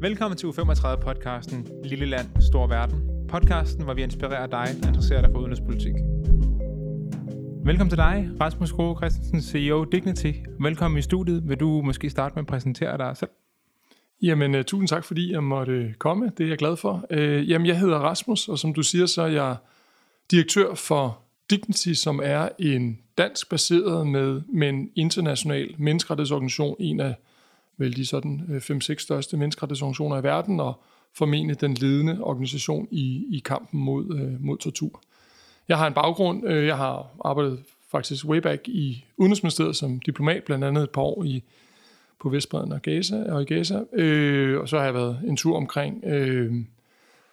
Velkommen til U35-podcasten Lille Land, Stor Verden. Podcasten, hvor vi inspirerer dig, der interesserer dig for udenrigspolitik. Velkommen til dig, Rasmus Kroge Christensen, CEO Dignity. Velkommen i studiet. Vil du måske starte med at præsentere dig selv? Jamen, uh, tusind tak, fordi jeg måtte øh, komme. Det er jeg glad for. Uh, jamen, jeg hedder Rasmus, og som du siger, så er jeg direktør for Dignity, som er en dansk baseret med, men international menneskerettighedsorganisation, en af vel de sådan øh, 5-6 største menneskerettighedsorganisationer i verden, og formentlig den ledende organisation i, i kampen mod, øh, mod tortur. Jeg har en baggrund, øh, jeg har arbejdet faktisk way back i Udenrigsministeriet som diplomat, blandt andet et par år i, på Vestbreden og, Gaza, og i Gaza, øh, og så har jeg været en tur omkring øh,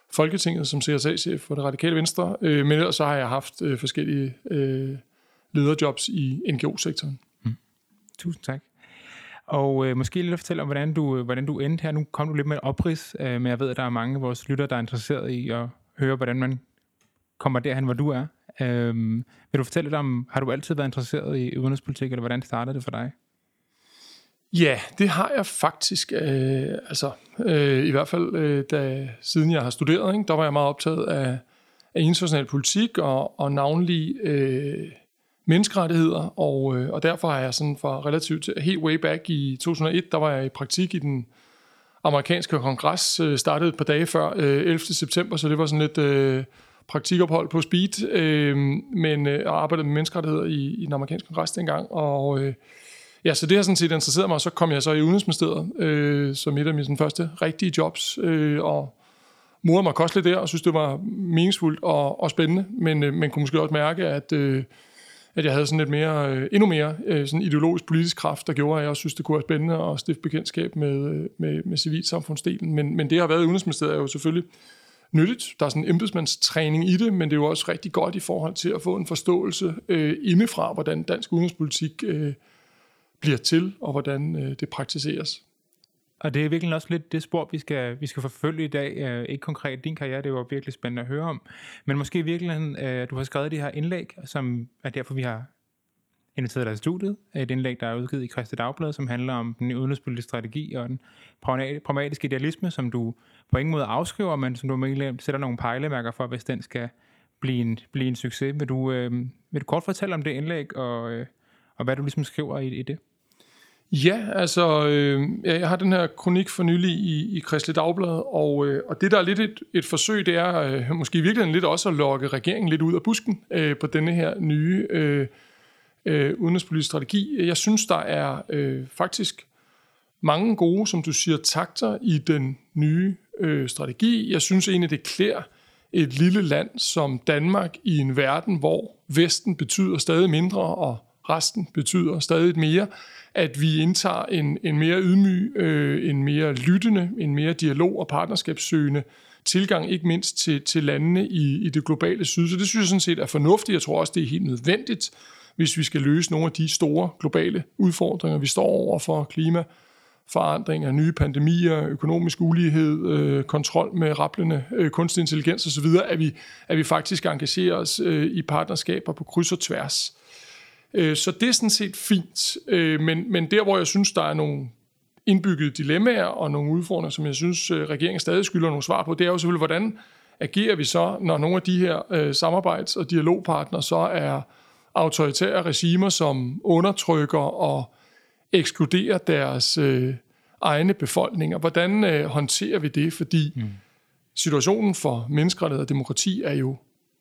Folketinget som CSA-chef for det radikale venstre, øh, men ellers så har jeg haft øh, forskellige øh, lederjobs i NGO-sektoren. Mm. Tusind tak. Og øh, måske lidt at fortælle om, hvordan du, øh, hvordan du endte her. Nu kom du lidt med en oprids, øh, men jeg ved, at der er mange af vores lyttere, der er interesseret i at høre, hvordan man kommer derhen, hvor du er. Øh, vil du fortælle lidt om, har du altid været interesseret i udenrigspolitik, eller hvordan startede det for dig? Ja, det har jeg faktisk. Øh, altså, øh, I hvert fald, øh, da, siden jeg har studeret, ikke, der var jeg meget optaget af, af international politik, og, og navnlig øh, menneskerettigheder, og, øh, og derfor har jeg sådan fra relativt helt way back i 2001, der var jeg i praktik i den amerikanske kongres, øh, startede et par dage før øh, 11. september, så det var sådan lidt øh, praktikophold på speed, øh, men øh, arbejdede med menneskerettigheder i, i den amerikanske kongres dengang, og øh, ja, så det har sådan set interesseret mig, og så kom jeg så i Udenrigsministeriet øh, som et af mine sådan, første rigtige jobs, øh, og morede mig kosteligt der, og synes, det var meningsfuldt og, og spændende, men øh, man kunne måske også mærke, at øh, at jeg havde sådan lidt mere, øh, endnu mere øh, sådan ideologisk politisk kraft, der gjorde, at jeg også synes, det kunne være spændende at stifte bekendtskab med, øh, med, med civilsamfundsdelen. Men, men det har været i Udenrigsministeriet er jo selvfølgelig nyttigt. Der er sådan en embedsmandstræning i det, men det er jo også rigtig godt i forhold til at få en forståelse øh, indefra, hvordan dansk udenrigspolitik øh, bliver til, og hvordan øh, det praktiseres. Og det er virkelig også lidt det spor, vi skal, vi skal forfølge i dag. Uh, ikke konkret din karriere, det var virkelig spændende at høre om. Men måske virkelig, uh, øh, du har skrevet de her indlæg, som er derfor, vi har inviteret dig til studiet. Øh, et indlæg, der er udgivet i Christi Dagblad, som handler om den udenrigspolitiske strategi og den pragmatiske idealisme, som du på ingen måde afskriver, men som du sætter nogle pejlemærker for, hvis den skal blive en, blive en succes. Vil du, uh, vil du kort fortælle om det indlæg, og, uh, og hvad du ligesom skriver i, i det? Ja, altså, øh, jeg har den her kronik for nylig i, i Kristelig Dagblad, og, øh, og det, der er lidt et, et forsøg, det er øh, måske i virkeligheden lidt også at lokke regeringen lidt ud af busken øh, på denne her nye øh, øh, udenrigspolitiske strategi. Jeg synes, der er øh, faktisk mange gode, som du siger, takter i den nye øh, strategi. Jeg synes egentlig, det klæder et lille land som Danmark i en verden, hvor Vesten betyder stadig mindre, og resten betyder stadig mere, at vi indtager en, en mere ydmyg, øh, en mere lyttende, en mere dialog- og partnerskabssøgende tilgang, ikke mindst til, til landene i, i det globale syd. Så det synes jeg sådan set er fornuftigt. Jeg tror også, det er helt nødvendigt, hvis vi skal løse nogle af de store globale udfordringer, vi står over for klima, forandringer, nye pandemier, økonomisk ulighed, øh, kontrol med rapplende øh, kunstig intelligens osv., at vi, at vi faktisk engagerer os øh, i partnerskaber på kryds og tværs. Øh, så det er sådan set fint. Øh, men, men der, hvor jeg synes, der er nogle indbyggede dilemmaer og nogle udfordringer, som jeg synes, øh, regeringen stadig skylder nogle svar på, det er jo selvfølgelig, hvordan agerer vi så, når nogle af de her samarbejds- og dialogpartnere så er autoritære regimer, som undertrykker og ekskluderer deres øh, egne befolkninger. Hvordan øh, håndterer vi det? Fordi mm. situationen for menneskerettighed og demokrati er jo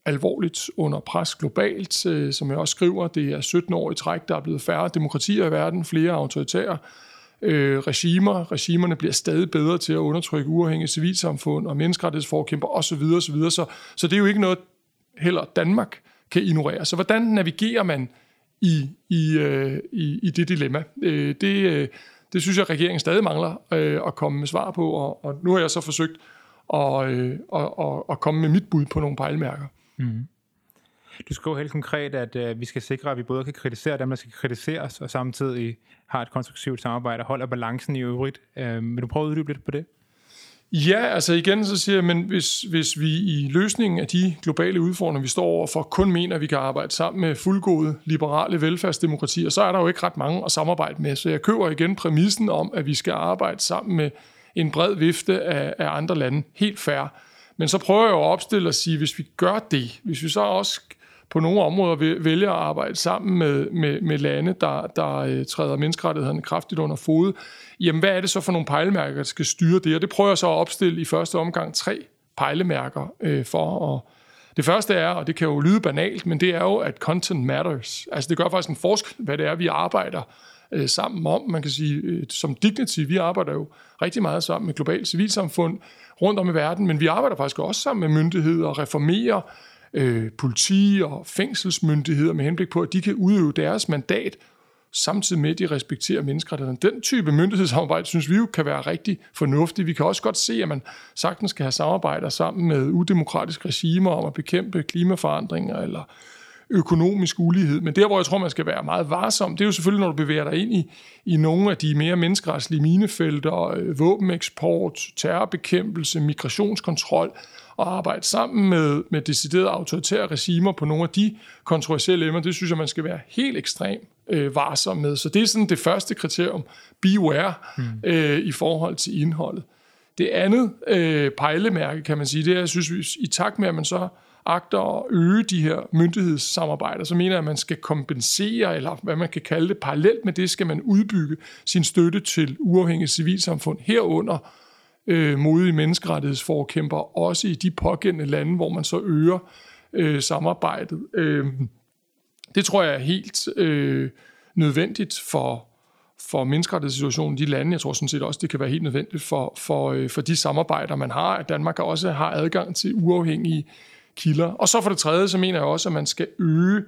alvorligt under pres globalt. Øh, som jeg også skriver, det er 17 år i træk, der er blevet færre demokratier i verden, flere autoritære øh, regimer. Regimerne bliver stadig bedre til at undertrykke uafhængige civilsamfund og menneskerettighedsforkæmper osv. osv. Så, så det er jo ikke noget, heller Danmark kan ignorere. Så hvordan navigerer man i, i, øh, i, i det dilemma? Øh, det, øh, det synes jeg, regeringen stadig mangler øh, at komme med svar på, og, og nu har jeg så forsøgt at, øh, at, at, at komme med mit bud på nogle pejlemærker. Mm. Du skriver helt konkret, at øh, vi skal sikre, at vi både kan kritisere dem, der skal kritiseres, og samtidig har et konstruktivt samarbejde og holder balancen i øvrigt. Øh, vil du prøve at uddybe lidt på det? Ja, altså igen så siger jeg, men hvis, hvis vi i løsningen af de globale udfordringer, vi står overfor, kun mener, at vi kan arbejde sammen med fuldgode liberale velfærdsdemokratier, så er der jo ikke ret mange at samarbejde med. Så jeg køber igen præmissen om, at vi skal arbejde sammen med en bred vifte af, af andre lande. Helt fair. Men så prøver jeg jo at opstille og sige, hvis vi gør det, hvis vi så også på nogle områder vælger at arbejde sammen med, med, med lande, der, der øh, træder menneskerettighederne kraftigt under fod, jamen hvad er det så for nogle pejlemærker, der skal styre det? Og det prøver jeg så at opstille i første omgang tre pejlemærker øh, for at det første er, og det kan jo lyde banalt, men det er jo, at content matters. Altså det gør faktisk en forskel, hvad det er, vi arbejder øh, sammen om. Man kan sige, øh, som Dignity, vi arbejder jo rigtig meget sammen med globalt civilsamfund rundt om i verden, men vi arbejder faktisk også sammen med myndigheder og reformerer øh, politi og fængselsmyndigheder med henblik på, at de kan udøve deres mandat samtidig med, at de respekterer menneskerettighederne. Den type myndighedssamarbejde, synes vi jo, kan være rigtig fornuftig. Vi kan også godt se, at man sagtens skal have samarbejder sammen med udemokratiske regimer om at bekæmpe klimaforandringer eller økonomisk ulighed. Men der, hvor jeg tror, man skal være meget varsom, det er jo selvfølgelig, når du bevæger dig ind i, i nogle af de mere menneskeretslige minefelter, øh, våbeneksport, terrorbekæmpelse, migrationskontrol, og arbejde sammen med, med deciderede autoritære regimer på nogle af de kontroversielle emner, det synes jeg, man skal være helt ekstrem øh, varsom med. Så det er sådan det første kriterium, beware, mm. øh, i forhold til indholdet. Det andet øh, pejlemærke, kan man sige, det er, jeg synes, i takt med, at man så agter at øge de her myndighedssamarbejder, så mener jeg, at man skal kompensere, eller hvad man kan kalde det, parallelt med det, skal man udbygge sin støtte til uafhængige civilsamfund herunder øh, modige menneskerettighedsforkæmper, også i de pågældende lande, hvor man så øger øh, samarbejdet. Øh, det tror jeg er helt øh, nødvendigt for, for menneskerettighedssituationen i de lande. Jeg tror sådan set også, det kan være helt nødvendigt for, for, øh, for de samarbejder, man har, at Danmark også har adgang til uafhængige kilder. Og så for det tredje, så mener jeg også, at man skal øge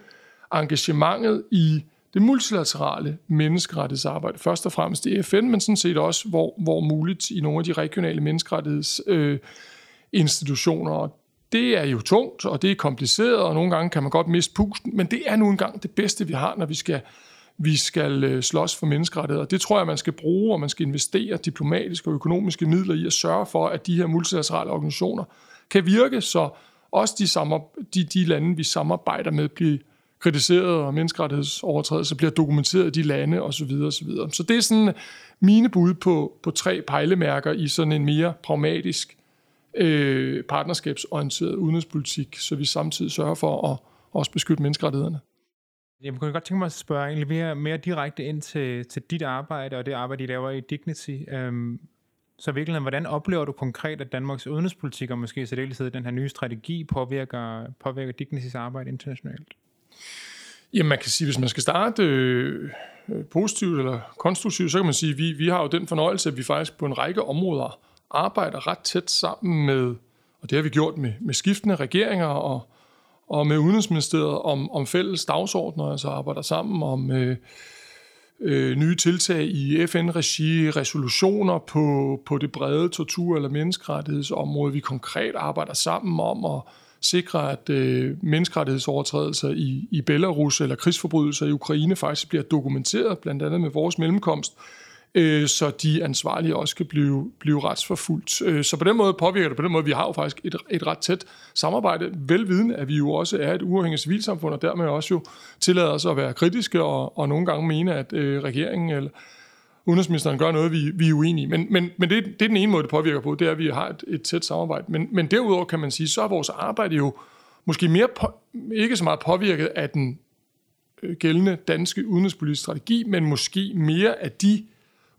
engagementet i det multilaterale menneskerettighedsarbejde, først og fremmest i FN, men sådan set også, hvor, hvor muligt i nogle af de regionale menneskerettighedsinstitutioner. Øh, det er jo tungt, og det er kompliceret, og nogle gange kan man godt miste pusten, men det er nu engang det bedste, vi har, når vi skal, vi skal øh, slås for menneskerettigheder. Det tror jeg, man skal bruge, og man skal investere diplomatiske og økonomiske midler i at sørge for, at de her multilaterale organisationer kan virke, så også de, samar- de, de lande, vi samarbejder med, bliver kritiseret, og menneskerettighedsovertrædelser bliver dokumenteret i de lande osv. osv. Så det er sådan mine bud på, på tre pejlemærker i sådan en mere pragmatisk øh, partnerskabsorienteret udenrigspolitik, så vi samtidig sørger for at også beskytte menneskerettighederne. Jeg kunne godt tænke mig at spørge egentlig mere, mere direkte ind til, til dit arbejde og det arbejde, I laver i Dignity. Øhm, så virkelig, hvordan oplever du konkret, at Danmarks udenrigspolitik og måske i særdeleshed den her nye strategi påvirker, påvirker Dignitys arbejde internationalt? Jamen man kan sige, hvis man skal starte øh, positivt eller konstruktivt, så kan man sige, at vi, vi har jo den fornøjelse, at vi faktisk på en række områder arbejder ret tæt sammen med, og det har vi gjort med, med skiftende regeringer og, og med Udenrigsministeriet om, om fælles dagsordner, altså arbejder sammen om øh, øh, nye tiltag i FN-regi, resolutioner på, på det brede tortur- eller menneskerettighedsområde. Vi konkret arbejder sammen om at sikre, at øh, menneskerettighedsovertrædelser i, i Belarus eller krigsforbrydelser i Ukraine faktisk bliver dokumenteret, blandt andet med vores mellemkomst, øh, så de ansvarlige også kan blive, blive retsforfulgt. Øh, så på den måde påvirker det, på den måde, vi har jo faktisk et, et ret tæt samarbejde, velviden, at vi jo også er et uafhængigt civilsamfund, og dermed også jo tillader os at være kritiske og, og nogle gange mene, at øh, regeringen eller udenrigsministeren gør noget, vi, vi er uenige i. Men, men, men det, det er den ene måde, det påvirker på, det er, at vi har et, et tæt samarbejde. Men, men derudover kan man sige, så er vores arbejde jo måske mere på, ikke så meget påvirket af den øh, gældende danske udenrigspolitiske strategi, men måske mere af de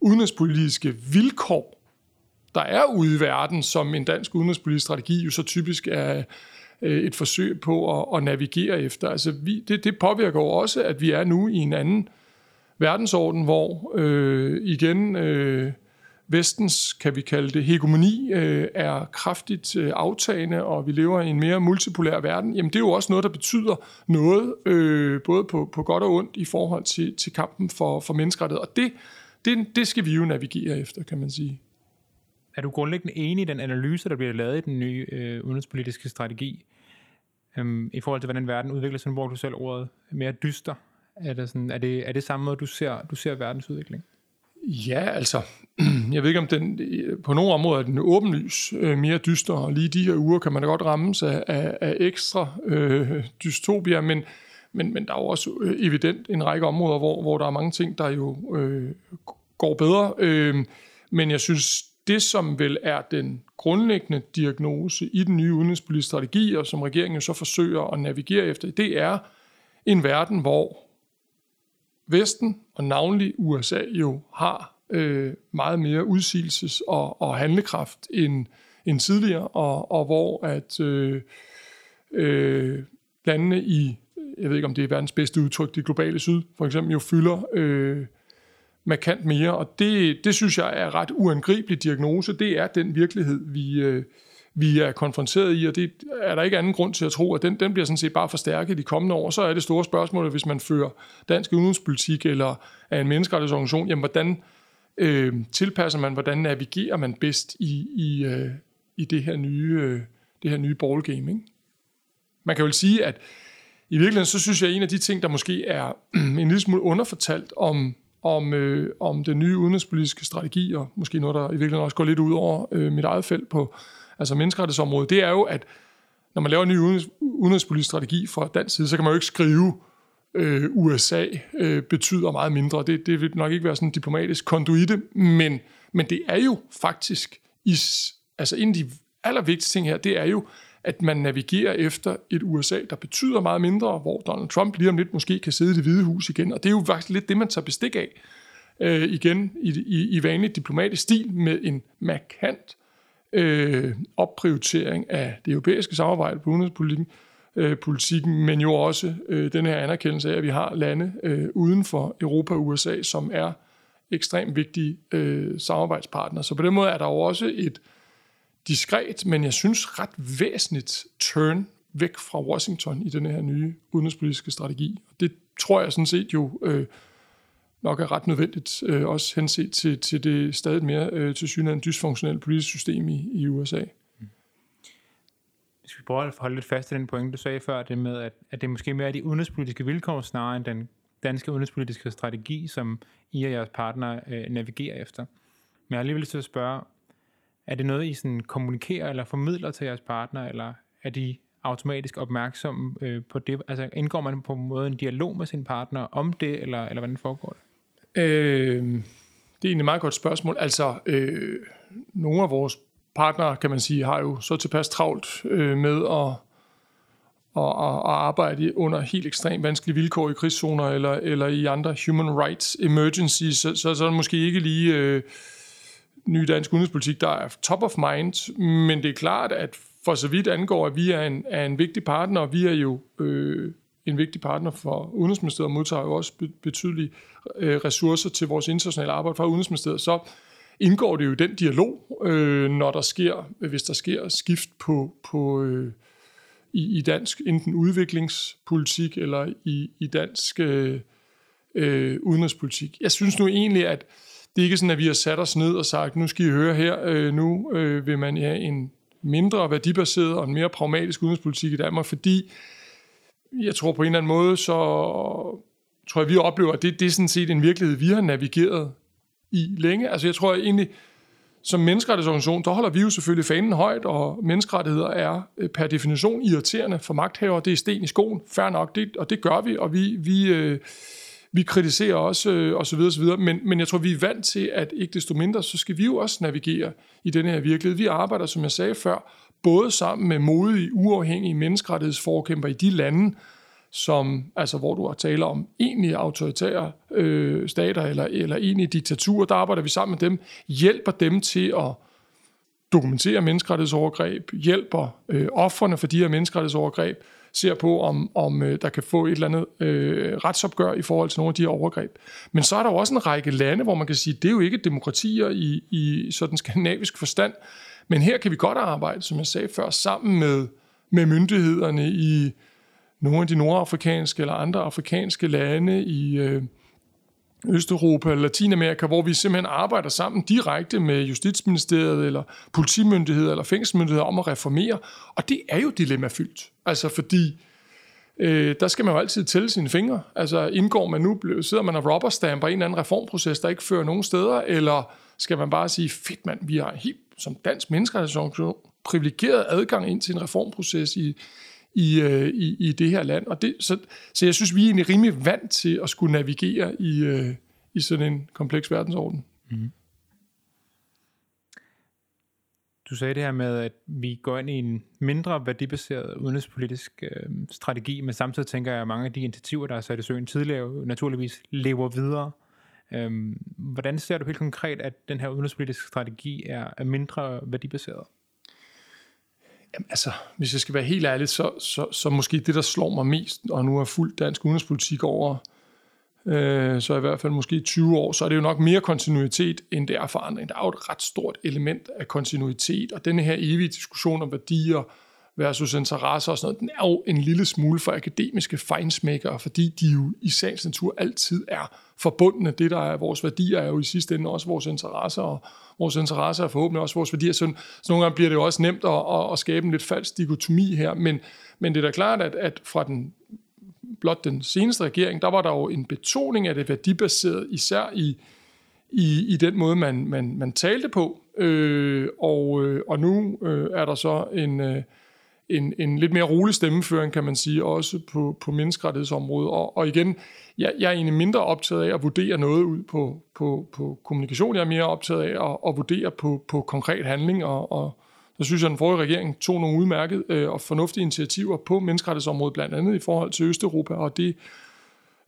udenrigspolitiske vilkår, der er ude i verden, som en dansk udenrigspolitisk strategi jo så typisk er øh, et forsøg på at, at navigere efter. Altså vi, det, det påvirker jo også, at vi er nu i en anden verdensorden, hvor øh, igen øh, vestens, kan vi kalde det, hegemoni øh, er kraftigt øh, aftagende, og vi lever i en mere multipolær verden, jamen det er jo også noget, der betyder noget, øh, både på, på godt og ondt i forhold til, til kampen for, for menneskerettighed. Og det, det, det skal vi jo navigere efter, kan man sige. Er du grundlæggende enig i den analyse, der bliver lavet i den nye øh, udenrigspolitiske strategi, øhm, i forhold til, hvordan verden udvikler sig, hvor du selv ordet mere dyster? Er det, sådan, er det, er det samme måde, du ser, du ser verdens udvikling? Ja, altså, jeg ved ikke om den, på nogle områder er den åbenlys øh, mere dyster, og lige de her uger kan man da godt rammes af, af, af ekstra øh, dystopia, men, men, men der er jo også øh, evident en række områder, hvor, hvor der er mange ting, der jo øh, går bedre. Øh, men jeg synes, det, som vel er den grundlæggende diagnose i den nye udenrigspolitiske strategi, og som regeringen jo så forsøger at navigere efter, det er en verden, hvor Vesten og navnlig USA jo har øh, meget mere udsigelses- og, og handlekraft end, end tidligere, og, og hvor at øh, øh, landene i, jeg ved ikke om det er verdens bedste udtryk, det globale syd, for eksempel jo fylder øh, markant mere, og det, det synes jeg er ret uangribelig diagnose. Det er den virkelighed, vi, øh, vi er konfronteret i, og det er der ikke anden grund til at tro, at den, den bliver sådan set bare forstærket de kommende år. Så er det store spørgsmål, hvis man fører dansk udenrigspolitik eller er en menneskerettighedsorganisation, jamen hvordan øh, tilpasser man, hvordan navigerer man bedst i, i, øh, i det her nye, øh, det her nye ballgame. Ikke? Man kan vel sige, at i virkeligheden, så synes jeg, at en af de ting, der måske er en lille smule underfortalt om, om, øh, om den nye udenrigspolitiske strategi, og måske noget, der i virkeligheden også går lidt ud over øh, mit eget felt på altså menneskerettighedsområdet, det er jo, at når man laver en ny udenrigspolitisk strategi fra dansk side, så kan man jo ikke skrive, øh, USA øh, betyder meget mindre. Det, det vil nok ikke være sådan en diplomatisk konduite, men, men det er jo faktisk, i, altså en af de allervigtigste ting her, det er jo, at man navigerer efter et USA, der betyder meget mindre, hvor Donald Trump lige om lidt måske kan sidde i det hvide hus igen. Og det er jo faktisk lidt det, man tager bestik af øh, igen i, i, i vanlig diplomatisk stil med en markant øh, opprioritering af det europæiske samarbejde på udenrigspolitikken, øh, politikken, men jo også øh, den her anerkendelse af, at vi har lande øh, uden for Europa og USA, som er ekstremt vigtige øh, samarbejdspartnere. Så på den måde er der jo også et diskret, men jeg synes ret væsentligt turn væk fra Washington i den her nye udenrigspolitiske strategi. Det tror jeg sådan set jo øh, nok er ret nødvendigt, øh, også henset til, til det stadig mere øh, til synligheden dysfunktionelle politiske system i, i USA. Hvis vi prøver at holde lidt fast i den pointe, du sagde før, det med, at, at det måske mere er de udenrigspolitiske vilkår, snarere end den danske udenrigspolitiske strategi, som I og jeres partner øh, navigerer efter. Men jeg har alligevel til at spørge, er det noget, I sådan kommunikerer eller formidler til jeres partner, eller er de automatisk opmærksomme øh, på det? Altså indgår man på en måde en dialog med sin partner om det, eller, eller hvordan foregår det? Øh, det er egentlig et meget godt spørgsmål. Altså, øh, nogle af vores partnere, kan man sige, har jo så tilpas travlt øh, med at, at, at arbejde under helt ekstremt vanskelige vilkår i krigszoner eller, eller i andre human rights emergencies, så, så, så er det måske ikke lige øh, ny dansk udenrigspolitik, der er top of mind, men det er klart, at for så vidt angår, at vi er en, er en vigtig partner, og vi er jo øh, en vigtig partner for Udenrigsministeriet, og modtager jo også betydelige øh, ressourcer til vores internationale arbejde fra Udenrigsministeriet, så indgår det jo i den dialog, øh, når der sker, hvis der sker skift på, på øh, i, i dansk enten udviklingspolitik eller i, i dansk øh, øh, udenrigspolitik. Jeg synes nu egentlig, at det er ikke sådan, at vi har sat os ned og sagt, nu skal I høre her, øh, nu øh, vil man have en mindre værdibaseret og en mere pragmatisk udenrigspolitik i Danmark, fordi jeg tror på en eller anden måde, så tror jeg, vi oplever, at det, det er sådan set en virkelighed, vi har navigeret i længe. Altså jeg tror egentlig, som menneskerettighedsorganisation, der holder vi jo selvfølgelig fanen højt, og menneskerettigheder er øh, per definition irriterende for magthaver. Det er sten i skoen, fair nok, det, og det gør vi, og vi, vi, øh, vi kritiserer også, øh, og så videre, så videre. Men, men jeg tror, vi er vant til, at ikke desto mindre, så skal vi jo også navigere i den her virkelighed. Vi arbejder, som jeg sagde før, både sammen med modige, uafhængige menneskerettighedsforkæmper i de lande, som, altså hvor du har tale om egentlige autoritære øh, stater eller, eller egentlige diktaturer, der arbejder vi sammen med dem, hjælper dem til at dokumentere menneskerettighedsovergreb, hjælper øh, offerne for de her menneskerettighedsovergreb, ser på, om, om øh, der kan få et eller andet øh, retsopgør i forhold til nogle af de her overgreb. Men så er der jo også en række lande, hvor man kan sige, det er jo ikke demokratier i, i sådan skandinavisk forstand, men her kan vi godt arbejde, som jeg sagde før, sammen med, med myndighederne i nogle af de nordafrikanske eller andre afrikanske lande i øh, Østeuropa eller Latinamerika, hvor vi simpelthen arbejder sammen direkte med Justitsministeriet eller politimyndigheder eller fængselsmyndigheder om at reformere. Og det er jo dilemmafyldt. Altså fordi øh, der skal man jo altid tælle sine fingre. Altså indgår man nu, sidder man og rubberstamper en eller anden reformproces, der ikke fører nogen steder, eller skal man bare sige, fedt mand, vi har helt som dansk menneskerettighedsorganisation privilegeret adgang ind til en reformproces i, i, øh, i, i det her land. Og det, så, så jeg synes, vi er egentlig rimelig vant til at skulle navigere i, øh, i sådan en kompleks verdensorden. Mm. du sagde det her med, at vi går ind i en mindre værdibaseret udenrigspolitisk øh, strategi, men samtidig tænker jeg, at mange af de initiativer, der er sat i søen tidligere, naturligvis lever videre. Øhm, hvordan ser du helt konkret, at den her udenrigspolitiske strategi er, er mindre værdibaseret? Jamen, altså, hvis jeg skal være helt ærlig, så, så, så måske det, der slår mig mest, og nu er fuldt dansk udenrigspolitik over øh, så i hvert fald måske 20 år, så er det jo nok mere kontinuitet, end det er forandring. Der er jo et ret stort element af kontinuitet, og denne her evige diskussion om værdier versus interesser og sådan noget, den er jo en lille smule for akademiske fejnsmækkere, fordi de jo i sagens natur altid er forbundne. Det, der er vores værdier, er jo i sidste ende også vores interesser, og vores interesser er forhåbentlig også vores værdier. Så, så nogle gange bliver det jo også nemt at, at, at skabe en lidt falsk dikotomi her, men, men det er da klart, at, at fra den blot den seneste regering, der var der jo en betoning af det værdibaserede, især i, i, i den måde, man, man, man talte på. Øh, og, øh, og nu øh, er der så en, øh, en, en lidt mere rolig stemmeføring, kan man sige, også på, på menneskerettighedsområdet. Og, og igen, jeg, jeg er egentlig mindre optaget af at vurdere noget ud på, på, på kommunikation. Jeg er mere optaget af at, at vurdere på, på konkret handling og, og så synes jeg, at den forrige regering tog nogle udmærket øh, og fornuftige initiativer på menneskerettighedsområdet, blandt andet i forhold til Østeuropa, og det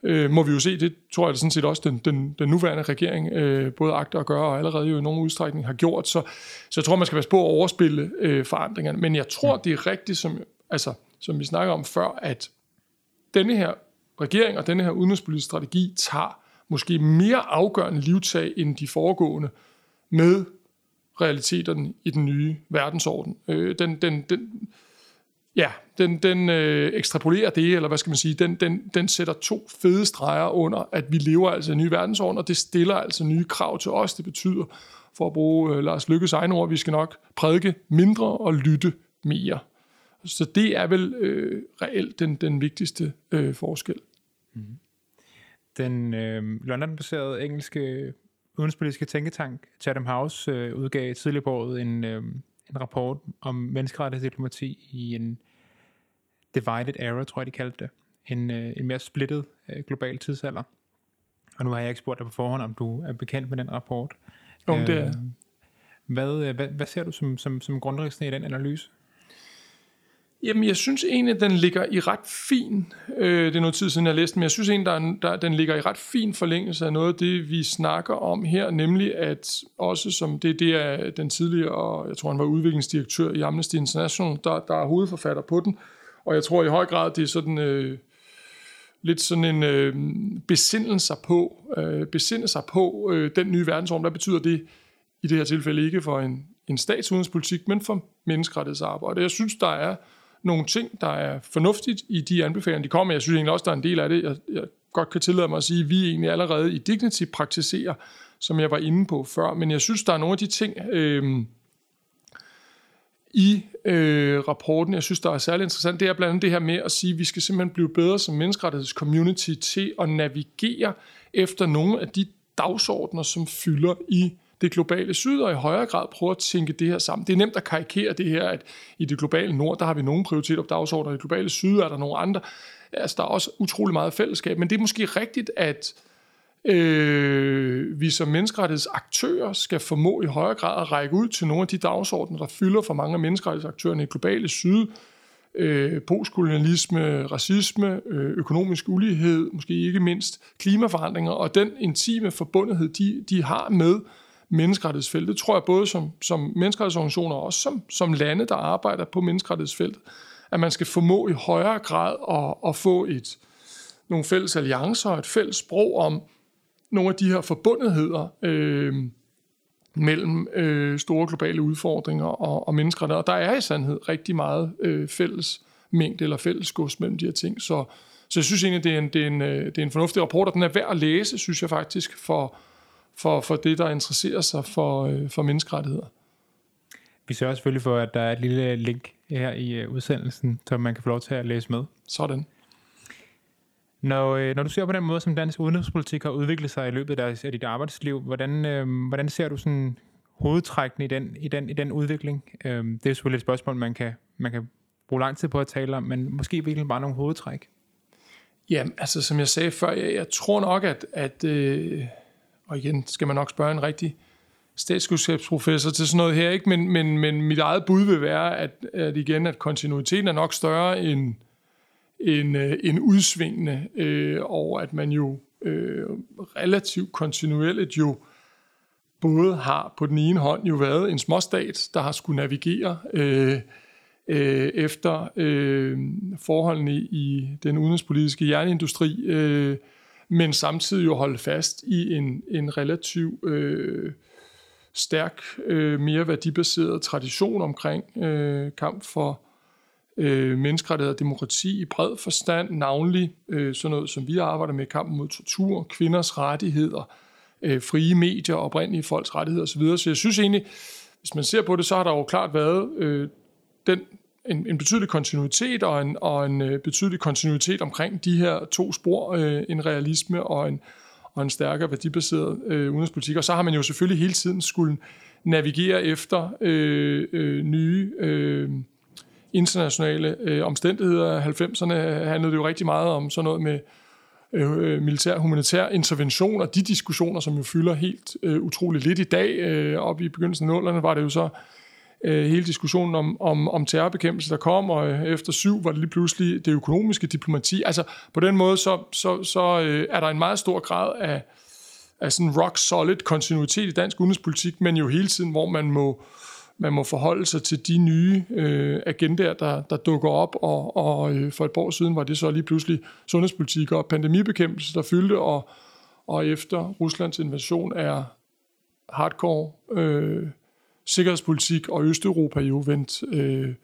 øh, må vi jo se, det tror jeg sådan set også, den, den, den nuværende regering øh, både agter at gøre, og allerede jo i nogen udstrækning har gjort. Så, så jeg tror, man skal passe på at overspille øh, forandringerne. Men jeg tror, det er rigtigt, som, altså, som vi snakker om før, at denne her regering og denne her udenrigspolitiske strategi tager måske mere afgørende livtag end de foregående med realiteterne i den nye verdensorden. Øh, den, den, den, ja, den, den øh, ekstrapolerer det, eller hvad skal man sige, den, den, den sætter to fede streger under, at vi lever altså i en ny verdensorden, og det stiller altså nye krav til os. Det betyder, for at bruge øh, Lars Lykkes egne ord, vi skal nok prædike mindre og lytte mere. Så det er vel øh, reelt den, den vigtigste øh, forskel. Mm. Den øh, London-baserede engelske udenrigspolitiske tænketank Chatham House øh, udgav tidligere på året en, øh, en rapport om menneskerettighedsdiplomati i en divided era, tror jeg de kaldte det. En, øh, en mere splittet øh, global tidsalder. Og nu har jeg ikke spurgt dig på forhånd, om du er bekendt med den rapport. Jo, det er. Øh, hvad, øh, hvad, hvad ser du som, som, som grundlæggende i den analyse? Jamen, jeg synes egentlig, at den ligger i ret fin, øh, det er noget tid siden, jeg læste men jeg synes egentlig, der, der, den ligger i ret fin forlængelse af noget af det, vi snakker om her, nemlig at også som det, det er den tidligere, og jeg tror, han var udviklingsdirektør i Amnesty International, der, der er hovedforfatter på den, og jeg tror i høj grad, det er sådan... Øh, lidt sådan en øh, besinde sig på, øh, besinde sig på øh, den nye verdensorden. Hvad betyder det i det her tilfælde ikke for en, en statsudenrigspolitik, men for menneskerettighedsarbejde? Jeg synes, der er nogle ting, der er fornuftigt i de anbefalinger, de kommer. Jeg synes egentlig også, der er en del af det, jeg, jeg godt kan tillade mig at sige, at vi egentlig allerede i Dignity praktiserer, som jeg var inde på før. Men jeg synes, der er nogle af de ting øh, i øh, rapporten, jeg synes, der er særlig interessant. Det er blandt andet det her med at sige, at vi skal simpelthen blive bedre som menneskerettighedscommunity til at navigere efter nogle af de dagsordner, som fylder i det globale syd, og i højere grad prøve at tænke det her sammen. Det er nemt at karikere det her, at i det globale nord, der har vi nogle prioriteter på dagsordenen, i det globale syd er der nogle andre. Altså, der er også utrolig meget fællesskab, men det er måske rigtigt, at øh, vi som menneskerettighedsaktører skal formå i højere grad at række ud til nogle af de dagsordner, der fylder for mange af menneskerettighedsaktørerne i det globale syd, øh, postkolonialisme, racisme, øh, økonomisk ulighed, måske ikke mindst klimaforandringer, og den intime forbundethed, de, de har med menneskerettighedsfeltet. tror jeg både som, som menneskerettighedsorganisationer og også som, som lande, der arbejder på menneskerettighedsfeltet, at man skal formå i højere grad at, at få et, nogle fælles alliancer og et fælles sprog om nogle af de her forbundetheder øh, mellem øh, store globale udfordringer og, og menneskerettigheder. Og der er i sandhed rigtig meget øh, fælles mængde eller fælles gods mellem de her ting. Så, så jeg synes egentlig, det er, en, det, er en, øh, det er en fornuftig rapport, og den er værd at læse, synes jeg faktisk, for, for, for det, der interesserer sig for, øh, for menneskerettigheder. Vi sørger selvfølgelig for, at der er et lille link her i øh, udsendelsen, så man kan få lov til at læse med. Sådan. Når, øh, når du ser på den måde, som dansk udenrigspolitik har udviklet sig i løbet af, af dit arbejdsliv, hvordan, øh, hvordan ser du sådan hovedtrækkene i den, i den, i den udvikling? Øh, det er selvfølgelig et spørgsmål, man kan, man kan bruge lang tid på at tale om, men måske virkelig bare nogle hovedtræk. Ja, altså som jeg sagde før, jeg, jeg tror nok, at, at øh, og igen skal man nok spørge en rigtig statskundskabsprofessor til sådan noget her, ikke? Men, men, men mit eget bud vil være, at, at igen, at kontinuiteten er nok større end, end, øh, end udsvingende, øh, og at man jo øh, relativt kontinuerligt jo både har på den ene hånd jo været en småstat, der har skulle navigere øh, øh, efter øh, forholdene i den udenrigspolitiske jernindustri, øh, men samtidig jo holde fast i en, en relativ øh, stærk, øh, mere værdibaseret tradition omkring øh, kamp for øh, menneskerettigheder og demokrati i bred forstand, navnlig øh, sådan noget, som vi arbejder med, kampen mod tortur, kvinders rettigheder, øh, frie medier, oprindelige folks rettigheder osv. Så jeg synes egentlig, hvis man ser på det, så har der jo klart været øh, den, en, en betydelig kontinuitet og en, og en øh, betydelig kontinuitet omkring de her to spor, øh, en realisme og en, og en stærkere værdibaseret øh, udenrigspolitik. Og så har man jo selvfølgelig hele tiden skulle navigere efter øh, øh, nye øh, internationale øh, omstændigheder. 90'erne handlede det jo rigtig meget om sådan noget med øh, militær humanitær intervention, og de diskussioner, som jo fylder helt øh, utroligt lidt i dag. Øh, op i begyndelsen af 0'erne var det jo så øh, Øh, hele diskussionen om, om, om terrorbekæmpelse, der kom, og øh, efter syv var det lige pludselig det økonomiske diplomati. Altså på den måde, så, så, så øh, er der en meget stor grad af, af sådan rock solid kontinuitet i dansk udenrigspolitik, men jo hele tiden, hvor man må, man må forholde sig til de nye øh, agendaer, der, der dukker op, og, og øh, for et år siden var det så lige pludselig sundhedspolitik og pandemibekæmpelse, der fyldte, og, og efter Ruslands invasion er hardcore øh, sikkerhedspolitik og Østeuropa jo vendt øh,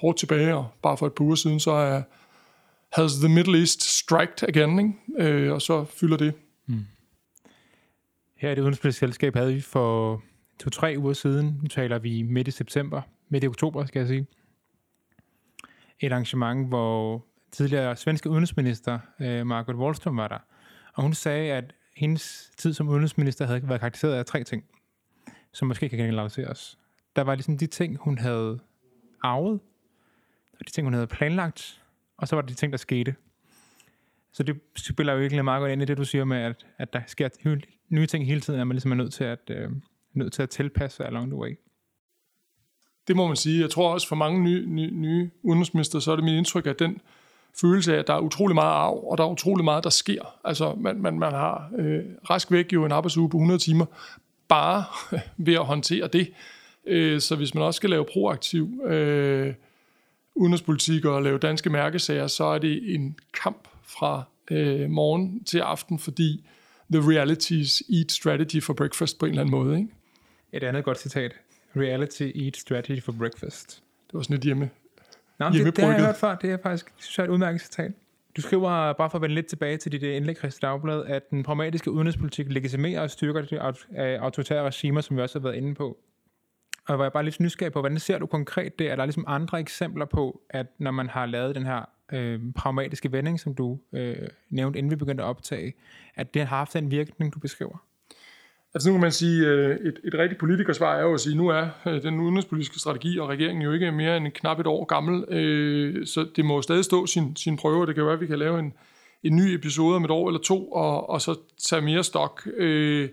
hårdt tilbage, og bare for et par uger siden, så er has the Middle East striked again, ikke? Øh, og så fylder det. Mm. Her i det udenrigspolitiske selskab havde vi for to-tre uger siden, nu taler vi midt i september, midt i oktober skal jeg sige, et arrangement, hvor tidligere svenske udenrigsminister øh, Margot Wallström var der, og hun sagde, at hendes tid som udenrigsminister havde været karakteriseret af tre ting som måske kan generaliseres. Der var ligesom de ting, hun havde arvet, og de ting, hun havde planlagt, og så var det de ting, der skete. Så det spiller jo virkelig meget godt ind i det, du siger med, at, at der sker nye ting hele tiden, at man ligesom er nødt til at, øh, nødt til at tilpasse sig along the way. Det må man sige. Jeg tror også for mange nye, nye, nye udenrigsminister, så er det mit indtryk, at den følelse af, at der er utrolig meget arv, og der er utrolig meget, der sker. Altså, man, man, man har øh, rask væk jo en arbejdsuge på 100 timer, bare ved at håndtere det. Øh, så hvis man også skal lave proaktiv øh, udenrigspolitik og lave danske mærkesager, så er det en kamp fra øh, morgen til aften, fordi the realities eat strategy for breakfast på en eller anden måde. Ikke? Et andet godt citat. Reality eat strategy for breakfast. Det var sådan et hjemme. Nå, det, det har jeg hørt før. Det er faktisk synes jeg, et udmærket citat. Du skriver, bare for at vende lidt tilbage til dit øh, indlæg, Christi Dagblad, at den pragmatiske udenrigspolitik legitimerer og styrker de øh, autoritære regimer, som vi også har været inde på. Og var jeg bare lidt nysgerrig på, hvordan ser du konkret det? Er der ligesom andre eksempler på, at når man har lavet den her øh, pragmatiske vending, som du øh, nævnte, inden vi begyndte at optage, at det har haft den virkning, du beskriver? Altså nu kan man sige, øh, et, et rigtigt politikersvar er jo at sige, nu er øh, den udenrigspolitiske strategi og regeringen jo ikke mere end knap et år gammel, øh, så det må stadig stå sin, sin prøve, det kan være, at vi kan lave en, en ny episode om et år eller to, og, og så tage mere stok. Øh,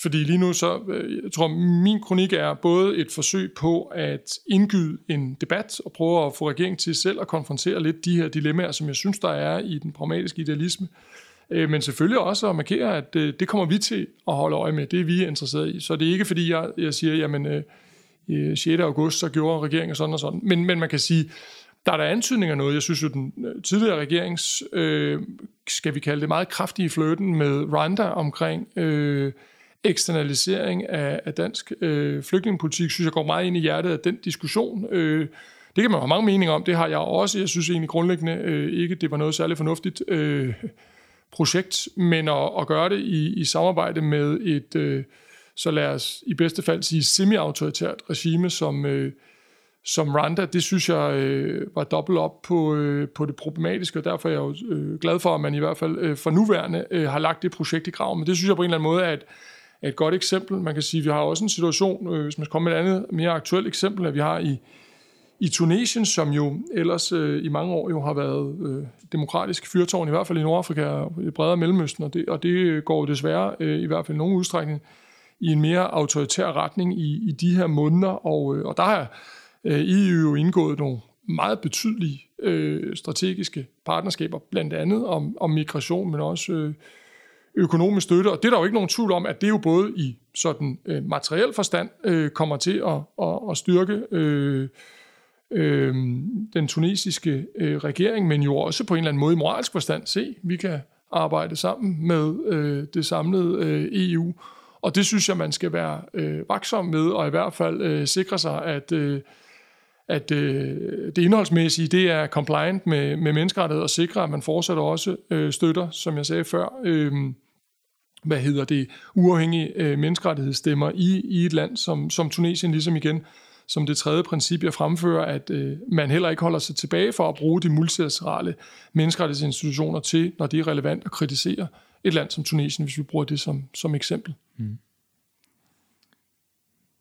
fordi lige nu så, jeg tror, min kronik er både et forsøg på at indgyde en debat og prøve at få regeringen til selv at konfrontere lidt de her dilemmaer, som jeg synes, der er i den pragmatiske idealisme, Øh, Øh, men selvfølgelig også at markere, at øh, det kommer vi til at holde øje med. Det er vi interesseret i. Så det er ikke fordi, jeg, jeg siger, jamen øh, 6. Øh, august, så gjorde regeringen sådan og sådan. Men, men man kan sige, der er der antydninger af noget. Jeg synes jo, den øh, tidligere regerings, øh, skal vi kalde det, meget kraftige fløten med Rwanda omkring øh, eksternalisering af, af dansk øh, flygtningepolitik, synes jeg går meget ind i hjertet af den diskussion. Øh, det kan man have mange meninger om, det har jeg også. Jeg synes egentlig grundlæggende øh, ikke, det var noget særligt fornuftigt øh, projekt, men at, at gøre det i, i samarbejde med et, øh, så lad os i bedste fald sige, semi-autoritært regime som, øh, som Rwanda, det synes jeg øh, var dobbelt op på, øh, på det problematiske, og derfor er jeg jo øh, glad for, at man i hvert fald øh, for nuværende øh, har lagt det projekt i graven. Men det synes jeg på en eller anden måde er et, er et godt eksempel. Man kan sige, at vi har også en situation, øh, hvis man skal komme med et andet mere aktuelt eksempel, at vi har i, i Tunesien, som jo ellers øh, i mange år jo har været øh, demokratisk fyrtårn, i hvert fald i Nordafrika og i bredere Mellemøsten, og det, og det går desværre øh, i hvert fald i nogen udstrækning i en mere autoritær retning i, i de her måneder, og, øh, og der har øh, EU jo indgået nogle meget betydelige øh, strategiske partnerskaber, blandt andet om, om migration, men også øh, økonomisk støtte. Og det er der jo ikke nogen tvivl om, at det jo både i sådan øh, materiel forstand øh, kommer til at, at, at styrke øh, øh, den tunesiske øh, regering, men jo også på en eller anden måde i moralsk forstand. Se, vi kan arbejde sammen med øh, det samlede øh, EU. Og det synes jeg, man skal være øh, vaksom med, og i hvert fald øh, sikre sig, at, øh, at øh, det indholdsmæssige, det er compliant med, med menneskerettighed, og sikre, at man fortsat også øh, støtter, som jeg sagde før, øh, hvad hedder det, uafhængige øh, menneskerettighedsstemmer i, i et land som, som Tunesien, ligesom igen, som det tredje princip, jeg fremfører, at øh, man heller ikke holder sig tilbage for at bruge de multilaterale menneskerettighedsinstitutioner til, når det er relevant at kritisere et land som Tunesien, hvis vi bruger det som, som eksempel. Mm.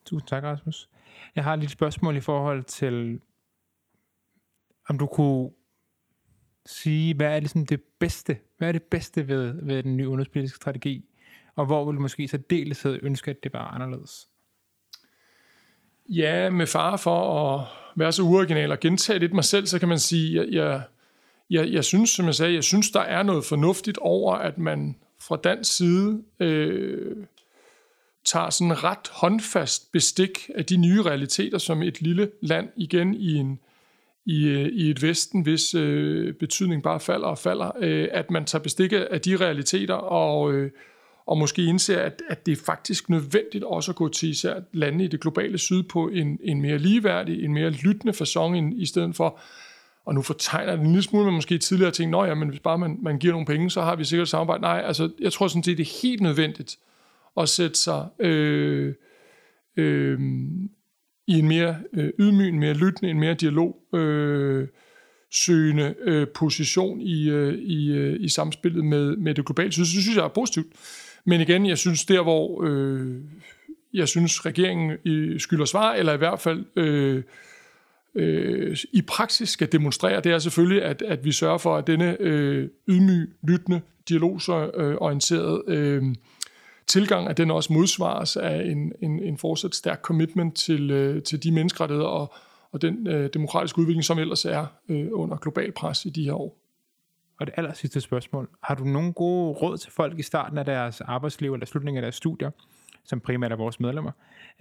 Tusind tak, Rasmus. Jeg har lidt spørgsmål i forhold til, om du kunne sige, hvad er ligesom det bedste, hvad er det bedste ved, ved den nye udenrigspolitiske strategi, og hvor vil du måske så deleshed ønske, at det var anderledes? Ja, med far for at være så uoriginal og gentage lidt mig selv, så kan man sige, at jeg, jeg, jeg synes, som jeg sagde, jeg synes, der er noget fornuftigt over, at man fra dansk side øh, tager sådan ret håndfast bestik af de nye realiteter, som et lille land igen i en i, øh, i et vesten, hvis øh, betydning bare falder og falder, øh, at man tager bestik af de realiteter og, øh, og måske indser, at, at det er faktisk nødvendigt også at gå til især lande i det globale syd på en, en mere ligeværdig, en mere lyttende fasong, i stedet for, og nu fortegner det en lille smule, man måske tidligere tænkte, at ja, men hvis bare man, man giver nogle penge, så har vi sikkert samarbejde. Nej, altså jeg tror sådan set, det er helt nødvendigt at sætte sig øh, øh, i en mere øh, ydmyg, en mere lyttende, en mere dialog øh, søgende øh, position i, øh, i, øh, i samspillet med, med det globale. syd. Så det synes jeg er positivt. Men igen, jeg synes der, hvor øh, jeg synes regeringen øh, skylder svar, eller i hvert fald øh, øh, i praksis skal demonstrere, det er selvfølgelig, at, at vi sørger for, at denne øh, ydmyg, lyttende, dialogsorienterede øh, tilgang, at den også modsvares af en, en, en fortsat stærk commitment til, øh, til de menneskerettigheder og, og den øh, demokratiske udvikling, som ellers er øh, under global pres i de her år. Og det aller sidste spørgsmål. Har du nogle gode råd til folk i starten af deres arbejdsliv eller slutningen af deres studier, som primært er vores medlemmer,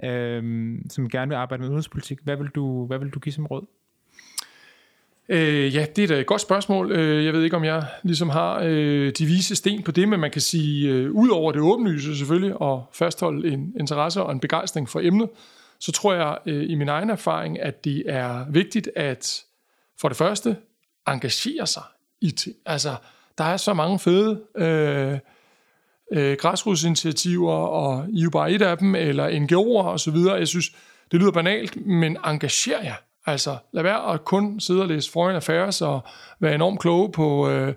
øh, som gerne vil arbejde med udenrigspolitik? Hvad vil du, hvad vil du give som råd? Øh, ja, det er da et godt spørgsmål. Øh, jeg ved ikke, om jeg ligesom har øh, de vise sten på det, men man kan sige, øh, ud over det åbenlyse selvfølgelig, og fastholde en interesse og en begejstring for emnet, så tror jeg øh, i min egen erfaring, at det er vigtigt at for det første engagere sig i ting. Altså, der er så mange fede øh, øh, græsrodsinitiativer, og I er jo bare et af dem, eller NGO'er og så videre. Jeg synes, det lyder banalt, men engager jer. Altså, lad være at kun sidde og læse foreign affairs og være enormt kloge på, øh,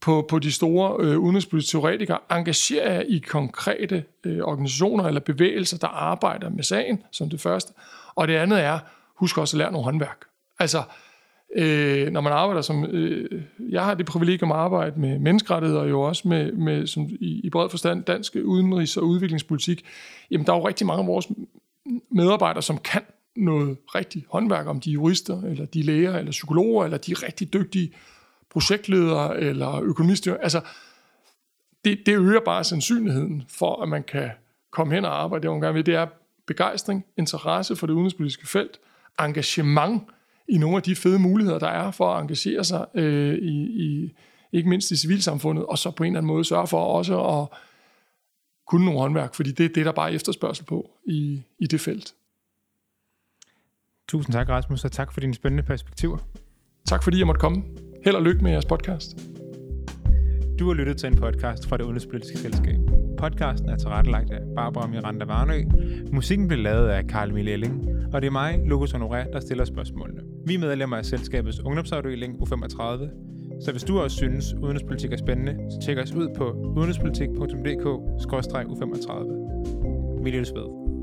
på, på de store øh, udenrigspolitiske teoretikere. Engager jer i konkrete øh, organisationer eller bevægelser, der arbejder med sagen, som det første. Og det andet er, husk også at lære nogle håndværk. Altså, øh, når man arbejder som... Øh, jeg har det privilegium at arbejde med menneskerettigheder, og jo også med, med som i, i bred forstand dansk udenrigs- og udviklingspolitik. Jamen, der er jo rigtig mange af vores medarbejdere, som kan noget rigtigt håndværk, om de er jurister, eller de er læger, eller psykologer, eller de er rigtig dygtige projektledere, eller økonomister. Altså, det, det øger bare sandsynligheden for, at man kan komme hen og arbejde det, man gerne vil. Det er begejstring, interesse for det udenrigspolitiske felt, engagement i nogle af de fede muligheder, der er for at engagere sig øh, i, i, ikke mindst i civilsamfundet, og så på en eller anden måde sørge for også at kunne nogle håndværk, fordi det er det, der bare er efterspørgsel på i, i det felt. Tusind tak, Rasmus, og tak for dine spændende perspektiver. Tak fordi jeg måtte komme. Held og lykke med jeres podcast. Du har lyttet til en podcast fra det Udenrigspolitiske Selskab. Podcasten er tilrettelagt af Barbara Miranda Varnø. Musikken blev lavet af Karl Emil Elling, og det er mig, Lukas Honoré, der stiller spørgsmålene. Vi er medlemmer af selskabets ungdomsafdeling U35, så hvis du også synes, udenrigspolitik er spændende, så tjek os ud på udenrigspolitik.dk-u35. Vi lyttes ved.